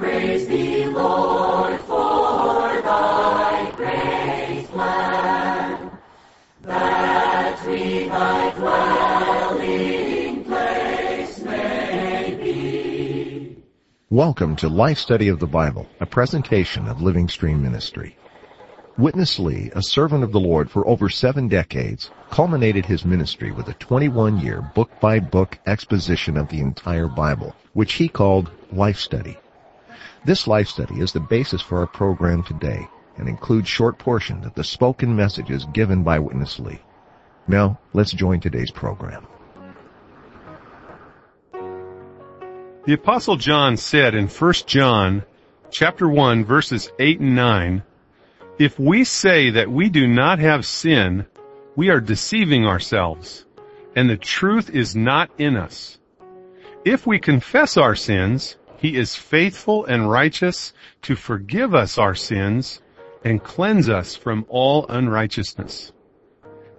praise thee, Lord, for thy great plan, that we thy dwelling place may be. Welcome to Life Study of the Bible, a presentation of Living Stream Ministry. Witness Lee, a servant of the Lord for over seven decades, culminated his ministry with a 21-year book-by-book exposition of the entire Bible, which he called Life Study. This life study is the basis for our program today and includes short portions of the spoken messages given by Witness Lee. Now, let's join today's program. The apostle John said in 1 John chapter 1 verses 8 and 9, if we say that we do not have sin, we are deceiving ourselves, and the truth is not in us. If we confess our sins, he is faithful and righteous to forgive us our sins and cleanse us from all unrighteousness.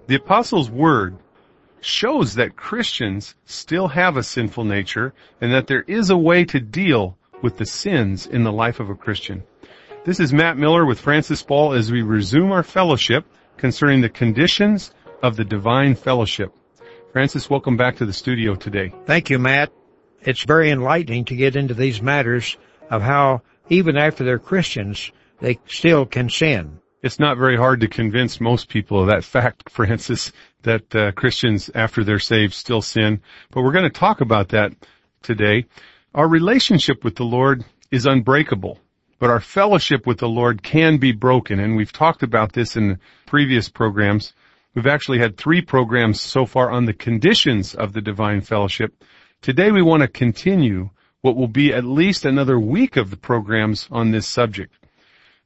The apostle's word shows that Christians still have a sinful nature and that there is a way to deal with the sins in the life of a Christian. This is Matt Miller with Francis Ball as we resume our fellowship concerning the conditions of the divine fellowship. Francis, welcome back to the studio today. Thank you, Matt. It's very enlightening to get into these matters of how even after they're Christians, they still can sin. It's not very hard to convince most people of that fact, Francis, that uh, Christians after they're saved still sin. But we're going to talk about that today. Our relationship with the Lord is unbreakable but our fellowship with the Lord can be broken. And we've talked about this in previous programs. We've actually had three programs so far on the conditions of the divine fellowship. Today we want to continue what will be at least another week of the programs on this subject.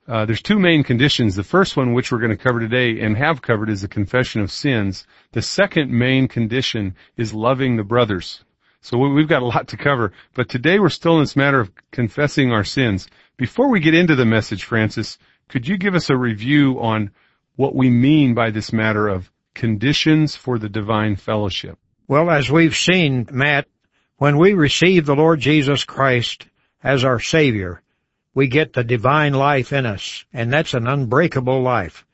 Uh, there's two main conditions. The first one, which we're going to cover today and have covered, is the confession of sins. The second main condition is loving the brothers. So we've got a lot to cover, but today we're still in this matter of confessing our sins. Before we get into the message, Francis, could you give us a review on what we mean by this matter of conditions for the divine fellowship? Well, as we've seen, Matt, when we receive the Lord Jesus Christ as our Savior, we get the divine life in us, and that's an unbreakable life.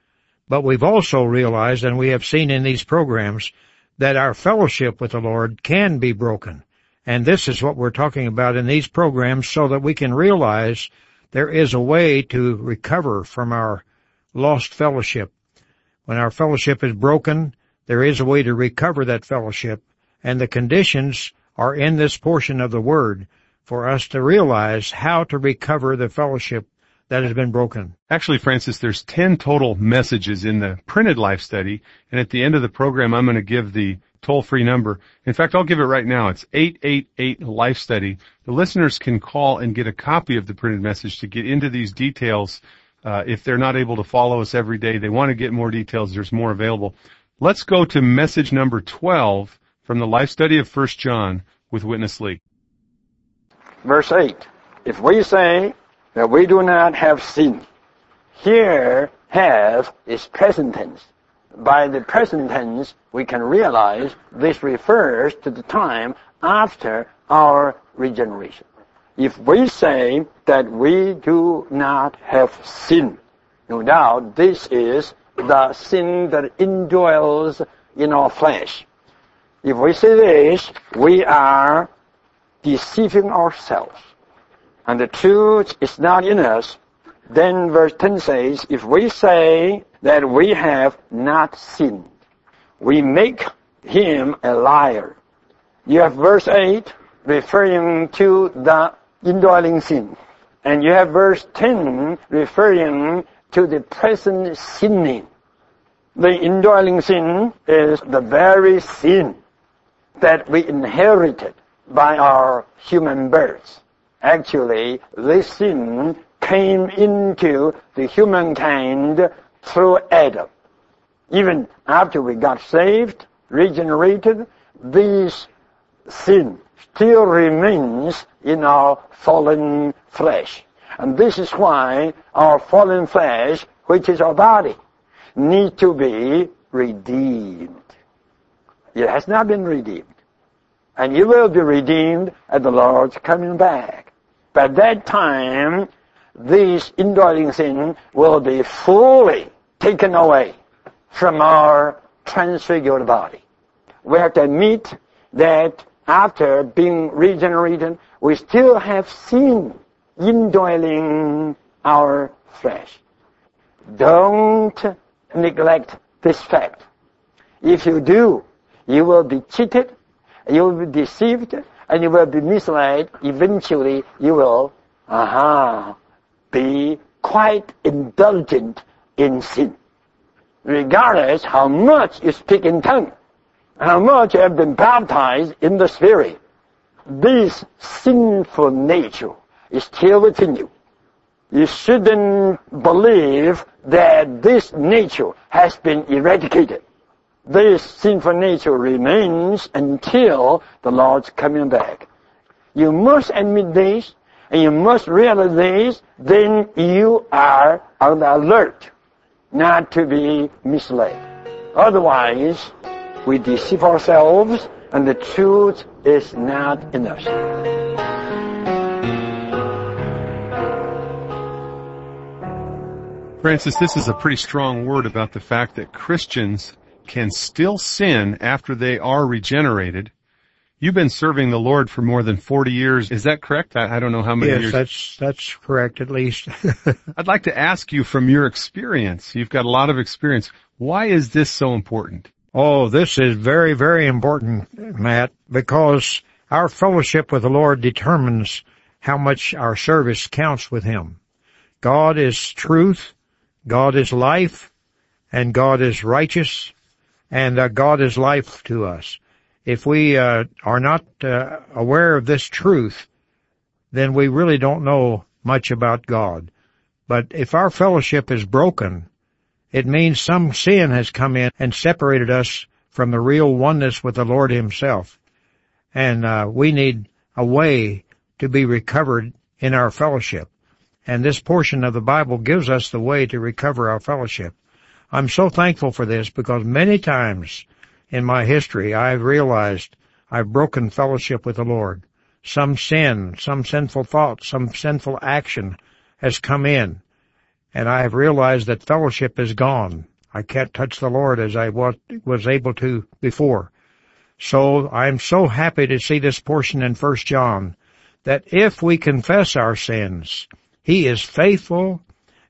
But we've also realized, and we have seen in these programs, that our fellowship with the Lord can be broken. And this is what we're talking about in these programs so that we can realize there is a way to recover from our lost fellowship. When our fellowship is broken, there is a way to recover that fellowship, and the conditions are in this portion of the Word for us to realize how to recover the fellowship that has been broken. Actually, Francis, there's 10 total messages in the printed life study, and at the end of the program, I'm going to give the toll-free number. In fact, I'll give it right now. It's 888 Life Study. The listeners can call and get a copy of the printed message to get into these details. Uh, if they're not able to follow us every day, they want to get more details. There's more available. Let's go to message number 12 from the Life Study of 1 John with Witness Lee. Verse 8. If we say that we do not have sin, here have is present tense by the present tense, we can realize this refers to the time after our regeneration. If we say that we do not have sin, no doubt this is the sin that indwells in our flesh. If we say this, we are deceiving ourselves. And the truth is not in us. Then verse 10 says, if we say that we have not sinned. We make him a liar. You have verse 8 referring to the indwelling sin. And you have verse 10 referring to the present sinning. The indwelling sin is the very sin that we inherited by our human birth. Actually, this sin came into the humankind through Adam. Even after we got saved, regenerated, this sin still remains in our fallen flesh. And this is why our fallen flesh, which is our body, need to be redeemed. It has not been redeemed. And you will be redeemed at the Lord's coming back. By that time, this indwelling sin will be fully taken away from our transfigured body. We have to admit that after being regenerated, we still have sin indwelling our flesh. Don't neglect this fact. If you do, you will be cheated, you will be deceived, and you will be misled. Eventually, you will, be quite indulgent in sin. Regardless how much you speak in tongue, how much you have been baptized in the Spirit, this sinful nature is still within you. You shouldn't believe that this nature has been eradicated. This sinful nature remains until the Lord's coming back. You must admit this, and you must realize this, then you are on the alert not to be misled. Otherwise, we deceive ourselves and the truth is not in us. Francis, this is a pretty strong word about the fact that Christians can still sin after they are regenerated. You've been serving the Lord for more than 40 years. Is that correct? I, I don't know how many yes, years. that's that's correct at least. I'd like to ask you from your experience. You've got a lot of experience. Why is this so important? oh, this is very, very important, Matt, because our fellowship with the Lord determines how much our service counts with Him. God is truth, God is life, and God is righteous, and uh, God is life to us. If we uh, are not uh, aware of this truth, then we really don't know much about God. But if our fellowship is broken, it means some sin has come in and separated us from the real oneness with the Lord Himself. And uh, we need a way to be recovered in our fellowship. And this portion of the Bible gives us the way to recover our fellowship. I'm so thankful for this because many times in my history I've realized I've broken fellowship with the Lord. Some sin, some sinful thought, some sinful action has come in and I have realized that fellowship is gone. I can't touch the Lord as I was, able to before. So I'm so happy to see this portion in 1 John that if we confess our sins, He is faithful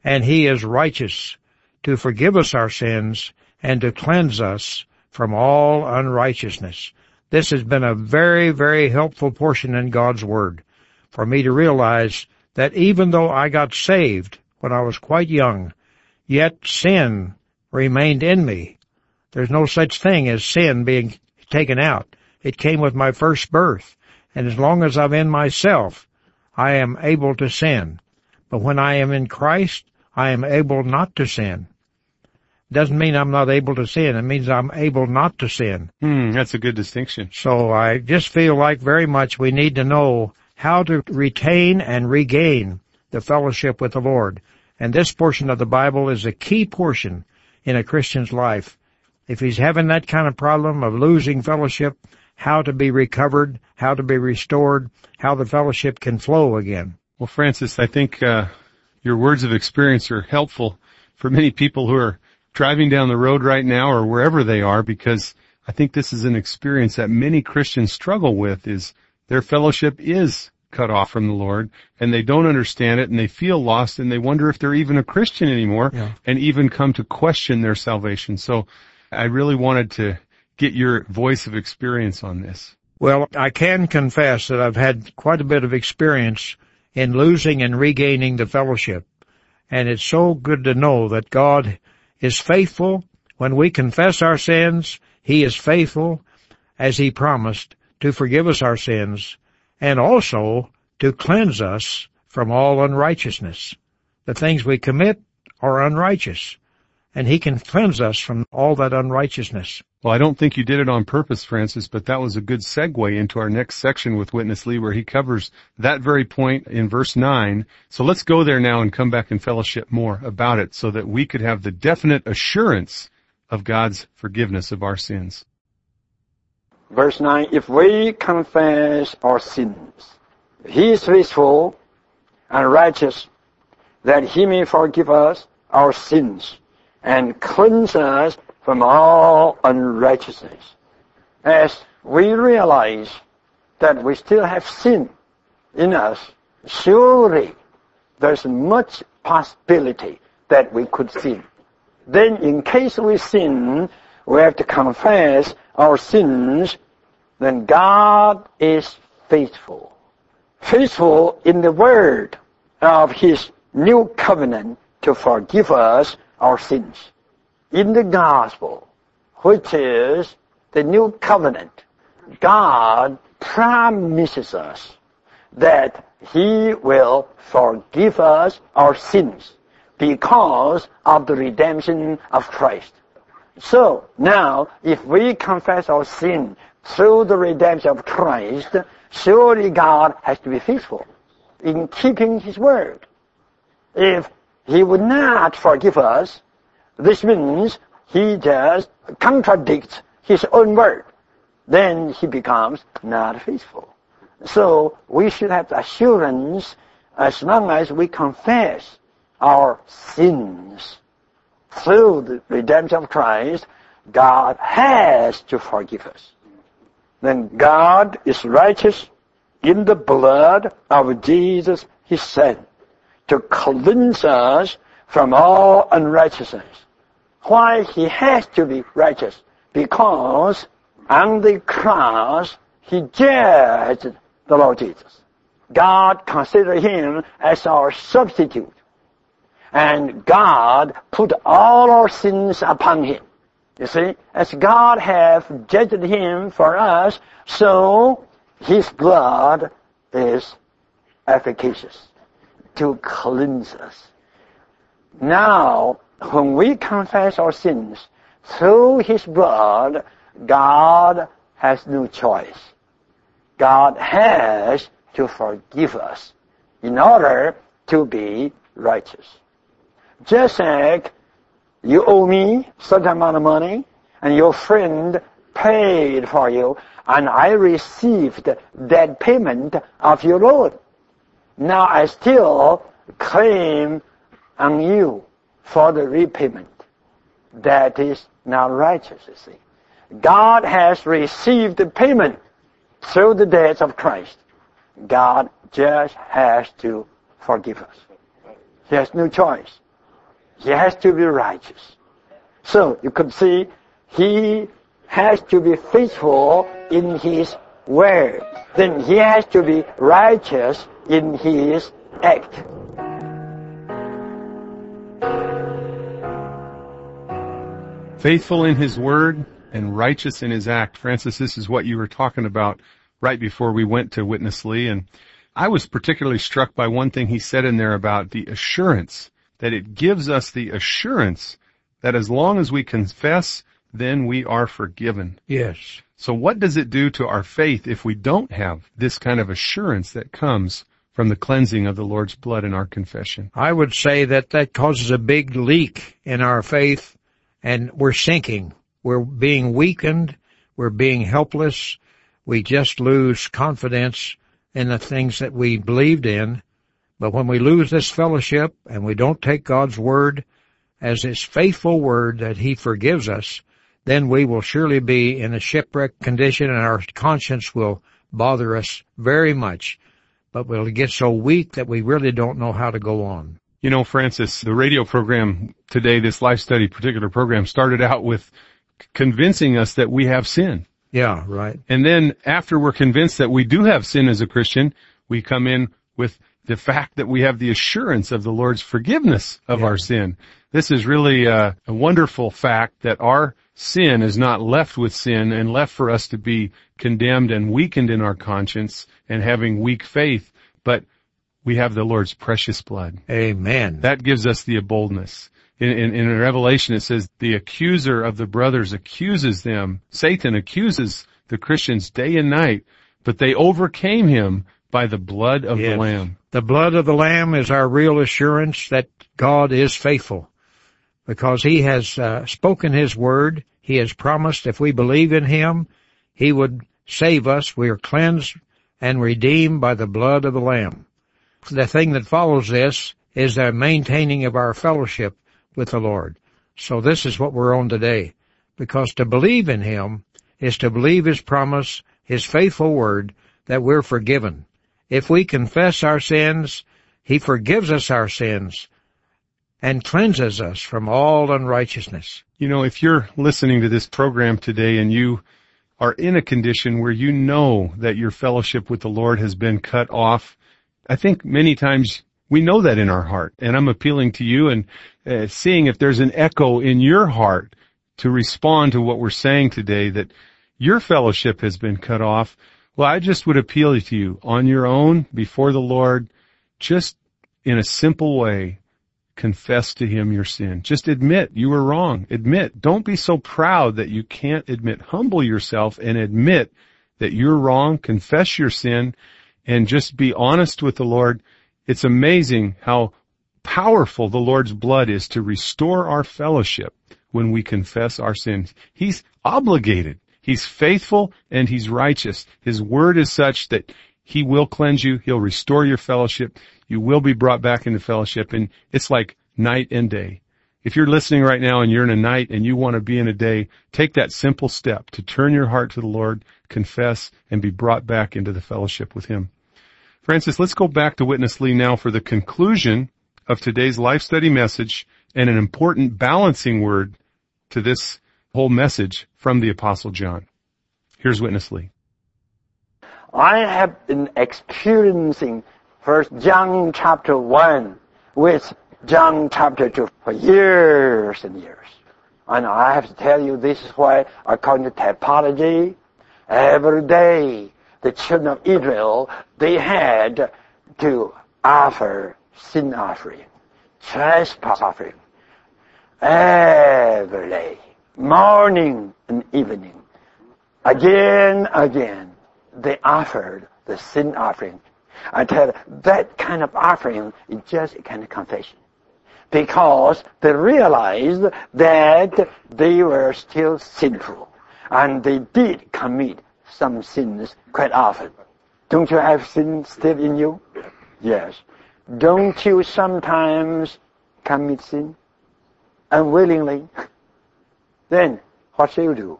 and He is righteous to forgive us our sins and to cleanse us from all unrighteousness. This has been a very, very helpful portion in God's Word for me to realize that even though I got saved when I was quite young, yet sin remained in me. There's no such thing as sin being taken out. It came with my first birth. And as long as I'm in myself, I am able to sin. But when I am in Christ, I am able not to sin. Doesn't mean I'm not able to sin. It means I'm able not to sin. Hmm, that's a good distinction. So I just feel like very much we need to know how to retain and regain the fellowship with the Lord. And this portion of the Bible is a key portion in a Christian's life. If he's having that kind of problem of losing fellowship, how to be recovered, how to be restored, how the fellowship can flow again. Well, Francis, I think uh, your words of experience are helpful for many people who are driving down the road right now or wherever they are because I think this is an experience that many Christians struggle with is their fellowship is cut off from the Lord and they don't understand it and they feel lost and they wonder if they're even a Christian anymore Yeah. and even come to question their salvation. So I really wanted to get your voice of experience on this. Well, I can confess that I've had quite a bit of experience in losing and regaining the fellowship. And it's so good to know that God is faithful. When we confess our sins, He is faithful, as He promised, to forgive us our sins and also to cleanse us from all unrighteousness. The things we commit are unrighteous, and He can cleanse us from all that unrighteousness. Well, I don't think you did it on purpose, Francis, but that was a good segue into our next section with Witness Lee where he covers that very point in verse 9. So let's go there now and come back and fellowship more about it so that we could have the definite assurance of God's forgiveness of our sins. Verse 9, if we confess our sins, He is faithful and righteous, that he may forgive us our sins and cleanse us from all unrighteousness. As we realize that we still have sin in us, surely there's much possibility that we could sin. Then in case we sin, we have to confess our sins, then God is faithful. Faithful in the word of His new covenant to forgive us our sins. In the gospel, which is the new covenant, God promises us that He will forgive us our sins because of the redemption of Christ. So now, if we confess our sin through the redemption of Christ, surely God has to be faithful in keeping His word. If He would not forgive us, this means He just contradicts His own word. Then He becomes not faithful. So we should have assurance as long as we confess our sins through the redemption of Christ, God has to forgive us. Then God is righteous in the blood of Jesus, His Son, to cleanse us from all unrighteousness. Why He has to be righteous? Because on the cross, He judged the Lord Jesus. God considered Him as our substitute. And God put all our sins upon Him. You see, as God have judged Him for us, so His blood is efficacious to cleanse us. Now, when we confess our sins through His blood, God has no choice. God has to forgive us in order to be righteous. Just like you owe me certain amount of money and your friend paid for you and I received that payment of your loan. Now I still claim on you for the repayment. That is not righteous, you see. God has received the payment through the death of Christ. God just has to forgive us. He has no choice. He has to be righteous. So you could see he has to be faithful in his word. Then he has to be righteous in his act. Faithful in his word and righteous in his act. Francis, this is what you were talking about right before we went to Witness Lee. And I was particularly struck by one thing he said in there about the assurance that it gives us the assurance that as long as we confess, then we are forgiven. Yes. So what does it do to our faith if we don't have this kind of assurance that comes from the cleansing of the Lord's blood in our confession? I would say that that causes a big leak in our faith and we're sinking. We're being weakened. We're being helpless. We just lose confidence in the things that we believed in but when we lose this fellowship and we don't take God's word as his faithful word that he forgives us, then we will surely be in a shipwreck condition and our conscience will bother us very much. But we'll get so weak that we really don't know how to go on. You know, Francis, the radio program today, this life study particular program started out with convincing us that we have sin. Yeah, right. And then after we're convinced that we do have sin as a Christian, we come in with the fact that we have the assurance of the Lord's forgiveness of Yeah. our sin. This is really a, a wonderful fact that our sin is not left with sin and left for us to be condemned and weakened in our conscience and having weak faith, but we have the Lord's precious blood. Amen. That gives us the boldness. In, in, in Revelation it says the accuser of the brothers accuses them. Satan accuses the Christians day and night, but they overcame him by the blood of the Lamb. The blood of the Lamb is our real assurance that God is faithful because He has uh, spoken His word. He has promised if we believe in Him, He would save us. We are cleansed and redeemed by the blood of the Lamb. the thing that follows this is the maintaining of our fellowship with the Lord. So this is what we're on today. Because to believe in Him is to believe His promise, His faithful word, that we're forgiven. If we confess our sins, He forgives us our sins and cleanses us from all unrighteousness. You know, if you're listening to this program today and you are in a condition where you know that your fellowship with the Lord has been cut off, I think many times we know that in our heart. And I'm appealing to you and uh, seeing if there's an echo in your heart to respond to what we're saying today that your fellowship has been cut off. Well, I just would appeal to you on your own before the Lord, just in a simple way, confess to him your sin. Just admit you were wrong. Admit. Don't be so proud that you can't admit. Humble yourself and admit that you're wrong. Confess your sin and just be honest with the Lord. It's amazing how powerful the Lord's blood is to restore our fellowship when we confess our sins. He's obligated. He's faithful and he's righteous. His word is such that he will cleanse you. He'll restore your fellowship. You will be brought back into fellowship and it's like night and day. If you're listening right now and you're in a night and you want to be in a day, take that simple step to turn your heart to the Lord, confess, and be brought back into the fellowship with Him. Francis, let's go back to Witness Lee now for the conclusion of today's life study message and an important balancing word to this whole message from the Apostle John. Here's Witness Lee. I have been experiencing First John chapter 1 with John chapter 2 for years and years. And I have to tell you, this is why, according to typology, every day the children of Israel, they had to offer sin offering, trespass offering, day, morning and evening. Again, again, they offered the sin offering I tell you, that kind of offering is just a kind of confession. Because they realized that they were still sinful. And they did commit some sins quite often. Don't you have sin still in you? Yes. Don't you sometimes commit sin? Unwillingly? Then, what shall you do?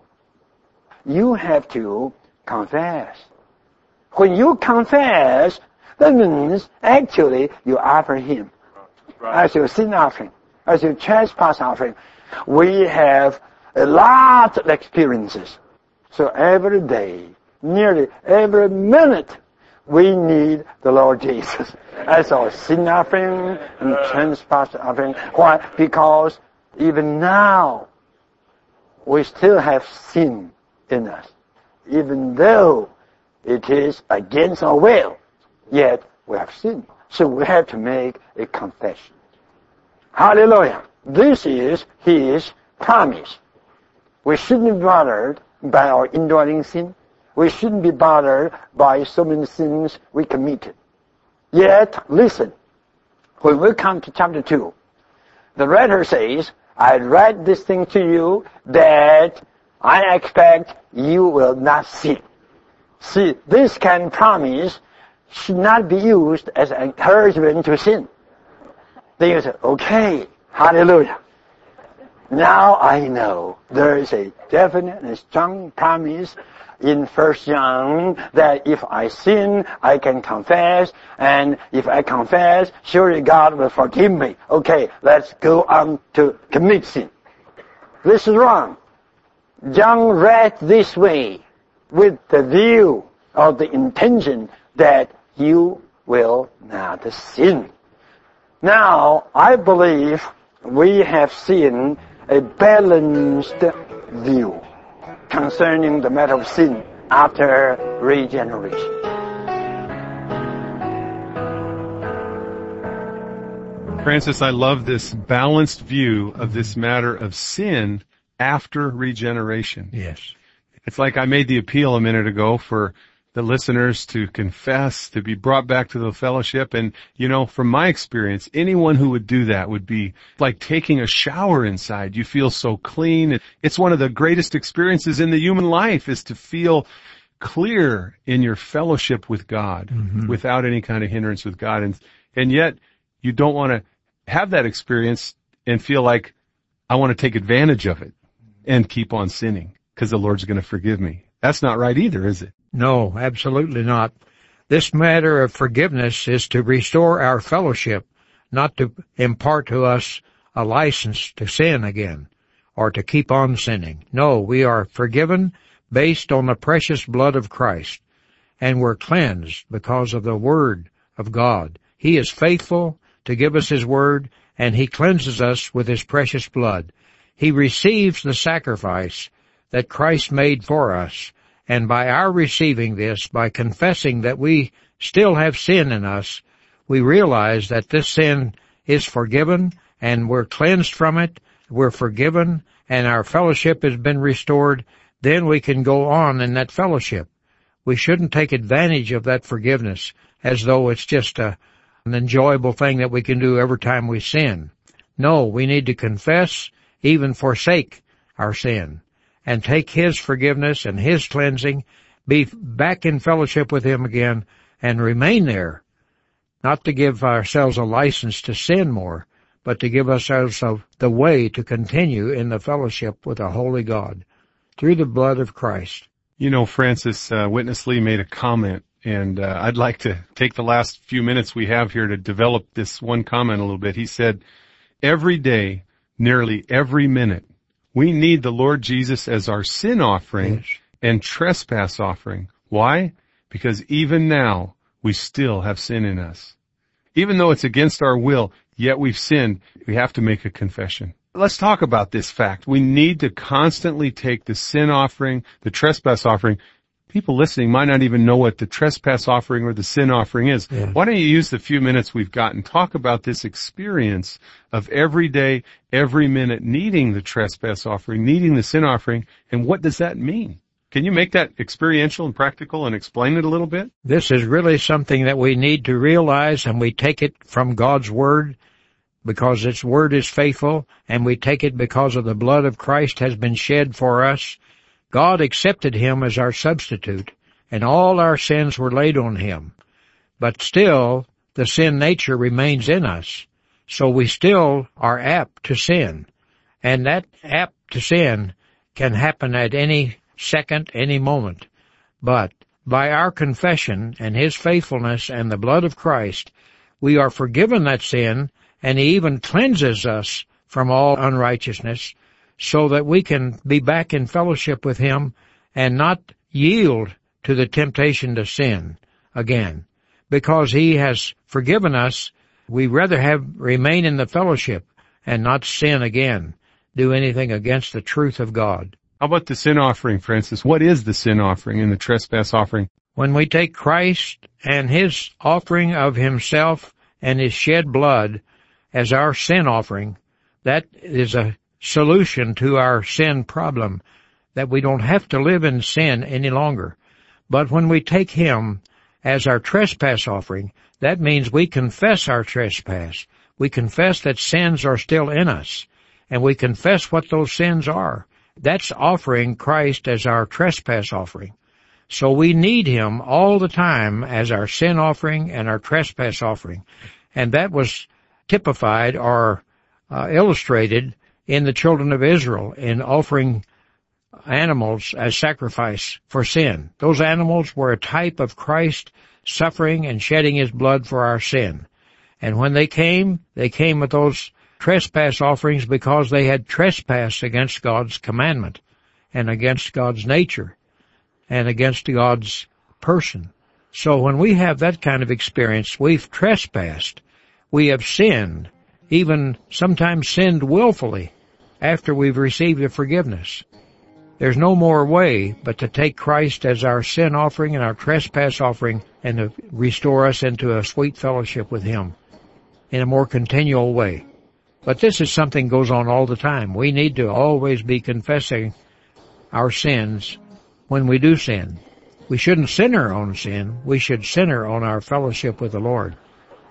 You have to confess. When you confess, that means actually you offer Him right. as your sin offering, as your trespass offering. We have a lot of experiences. So every day, nearly every minute, we need the Lord Jesus as our sin offering and trespass offering. Why? Because even now, we still have sin in us. Even though it is against our will, yet we have sinned. So we have to make a confession. Hallelujah. This is His promise. We shouldn't be bothered by our indwelling sin. We shouldn't be bothered by so many sins we committed. Yet, listen, when we come to chapter 2, the writer says, I write this thing to you that I expect you will not sin. See, this can promise should not be used as encouragement to sin. Then you say, okay, hallelujah. Now I know there is a definite and strong promise in First John that if I sin, I can confess, and if I confess, surely God will forgive me. Okay, let's go on to commit sin. This is wrong. John read this way with the view of the intention that you will not sin. Now, I believe we have seen a balanced view concerning the matter of sin after regeneration. Francis, I love this balanced view of this matter of sin after regeneration. Yes. It's like I made the appeal a minute ago for the listeners to confess, to be brought back to the fellowship. And, you know, from my experience, anyone who would do that would be like taking a shower inside. You feel so clean. It's one of the greatest experiences in the human life is to feel clear in your fellowship with God mm-hmm. without any kind of hindrance with God. And And yet you don't want to have that experience and feel like I want to take advantage of it and keep on sinning because the Lord's going to forgive me. That's not right either, is it? No, absolutely not. This matter of forgiveness is to restore our fellowship, not to impart to us a license to sin again or to keep on sinning. No, we are forgiven based on the precious blood of Christ and we're cleansed because of the Word of God. He is faithful to give us His Word and He cleanses us with His precious blood. He receives the sacrifice that Christ made for us and by our receiving this, by confessing that we still have sin in us, we realize that this sin is forgiven and we're cleansed from it, we're forgiven, and our fellowship has been restored, then we can go on in that fellowship. We shouldn't take advantage of that forgiveness as though it's just a, an enjoyable thing that we can do every time we sin. No, we need to confess, even forsake our sin, and take His forgiveness and His cleansing, be back in fellowship with Him again, and remain there. Not to give ourselves a license to sin more, but to give ourselves the way to continue in the fellowship with a holy God through the blood of Christ. You know, Francis, uh, Witness Lee made a comment and uh, I'd like to take the last few minutes we have here to develop this one comment a little bit. He said, every day, nearly every minute, we need the Lord Jesus as our sin offering Yes. and trespass offering. Why? Because even now, we still have sin in us. Even though it's against our will, yet we've sinned, we have to make a confession. Let's talk about this fact. We need to constantly take the sin offering, the trespass offering. People listening might not even know what the trespass offering or the sin offering is. Yeah. Why don't you use the few minutes we've got and talk about this experience of every day, every minute needing the trespass offering, needing the sin offering, and what does that mean? Can you make that experiential and practical and explain it a little bit? This is really something that we need to realize and we take it from God's Word because its Word is faithful and we take it because of the blood of Christ has been shed for us. God accepted Him as our substitute and all our sins were laid on Him. But still, the sin nature remains in us. So we still are apt to sin. And that apt to sin can happen at any second, any moment. But by our confession and His faithfulness and the blood of Christ, we are forgiven that sin and He even cleanses us from all unrighteousness so that we can be back in fellowship with Him and not yield to the temptation to sin again. Because He has forgiven us, we rather have remain in the fellowship and not sin again, do anything against the truth of God. How about the sin offering, Francis? What is the sin offering and the trespass offering? When we take Christ and His offering of Himself and His shed blood as our sin offering, that is a solution to our sin problem, that we don't have to live in sin any longer. But when we take Him as our trespass offering, that means we confess our trespass. We confess that sins are still in us, and we confess what those sins are. That's offering Christ as our trespass offering. So we need Him all the time as our sin offering and our trespass offering. And that was typified or uh, illustrated in the children of Israel in offering animals as sacrifice for sin. Those animals were a type of Christ suffering and shedding His blood for our sin. And when they came, they came with those trespass offerings because they had trespassed against God's commandment and against God's nature and against God's person. So when we have that kind of experience, we've trespassed. We have sinned, even sometimes sinned willfully after we've received the forgiveness. There's no more way but to take Christ as our sin offering and our trespass offering and to restore us into a sweet fellowship with Him in a more continual way. But this is something goes on all the time. We need to always be confessing our sins when we do sin. We shouldn't center on sin. We should center on our fellowship with the Lord.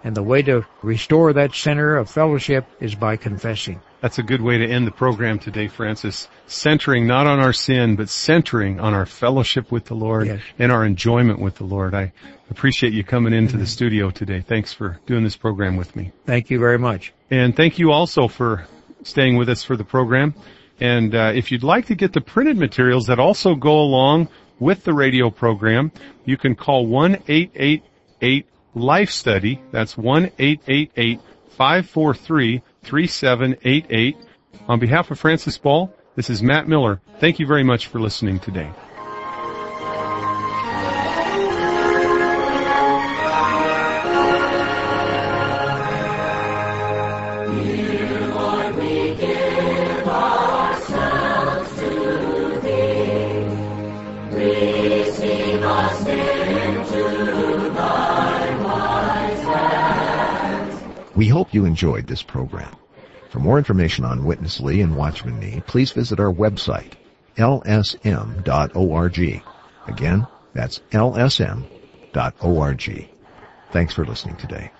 And the way to restore that center of fellowship is by confessing. That's a good way to end the program today, Francis. Centering not on our sin, but centering on our fellowship with the Lord Yes. and our enjoyment with the Lord. I appreciate you coming into the studio today. Thanks for doing this program with me. Thank you very much. And thank you also for staying with us for the program. And uh, if you'd like to get the printed materials that also go along with the radio program, you can call 1-888-Life Study. That's 1-888-543-3788. On behalf of Francis Ball, this is Matt Miller. Thank you very much for listening today. We hope you enjoyed this program. For more information on Witness Lee and Watchman Nee, please visit our website, lsm.org. Again, that's lsm.org. Thanks for listening today.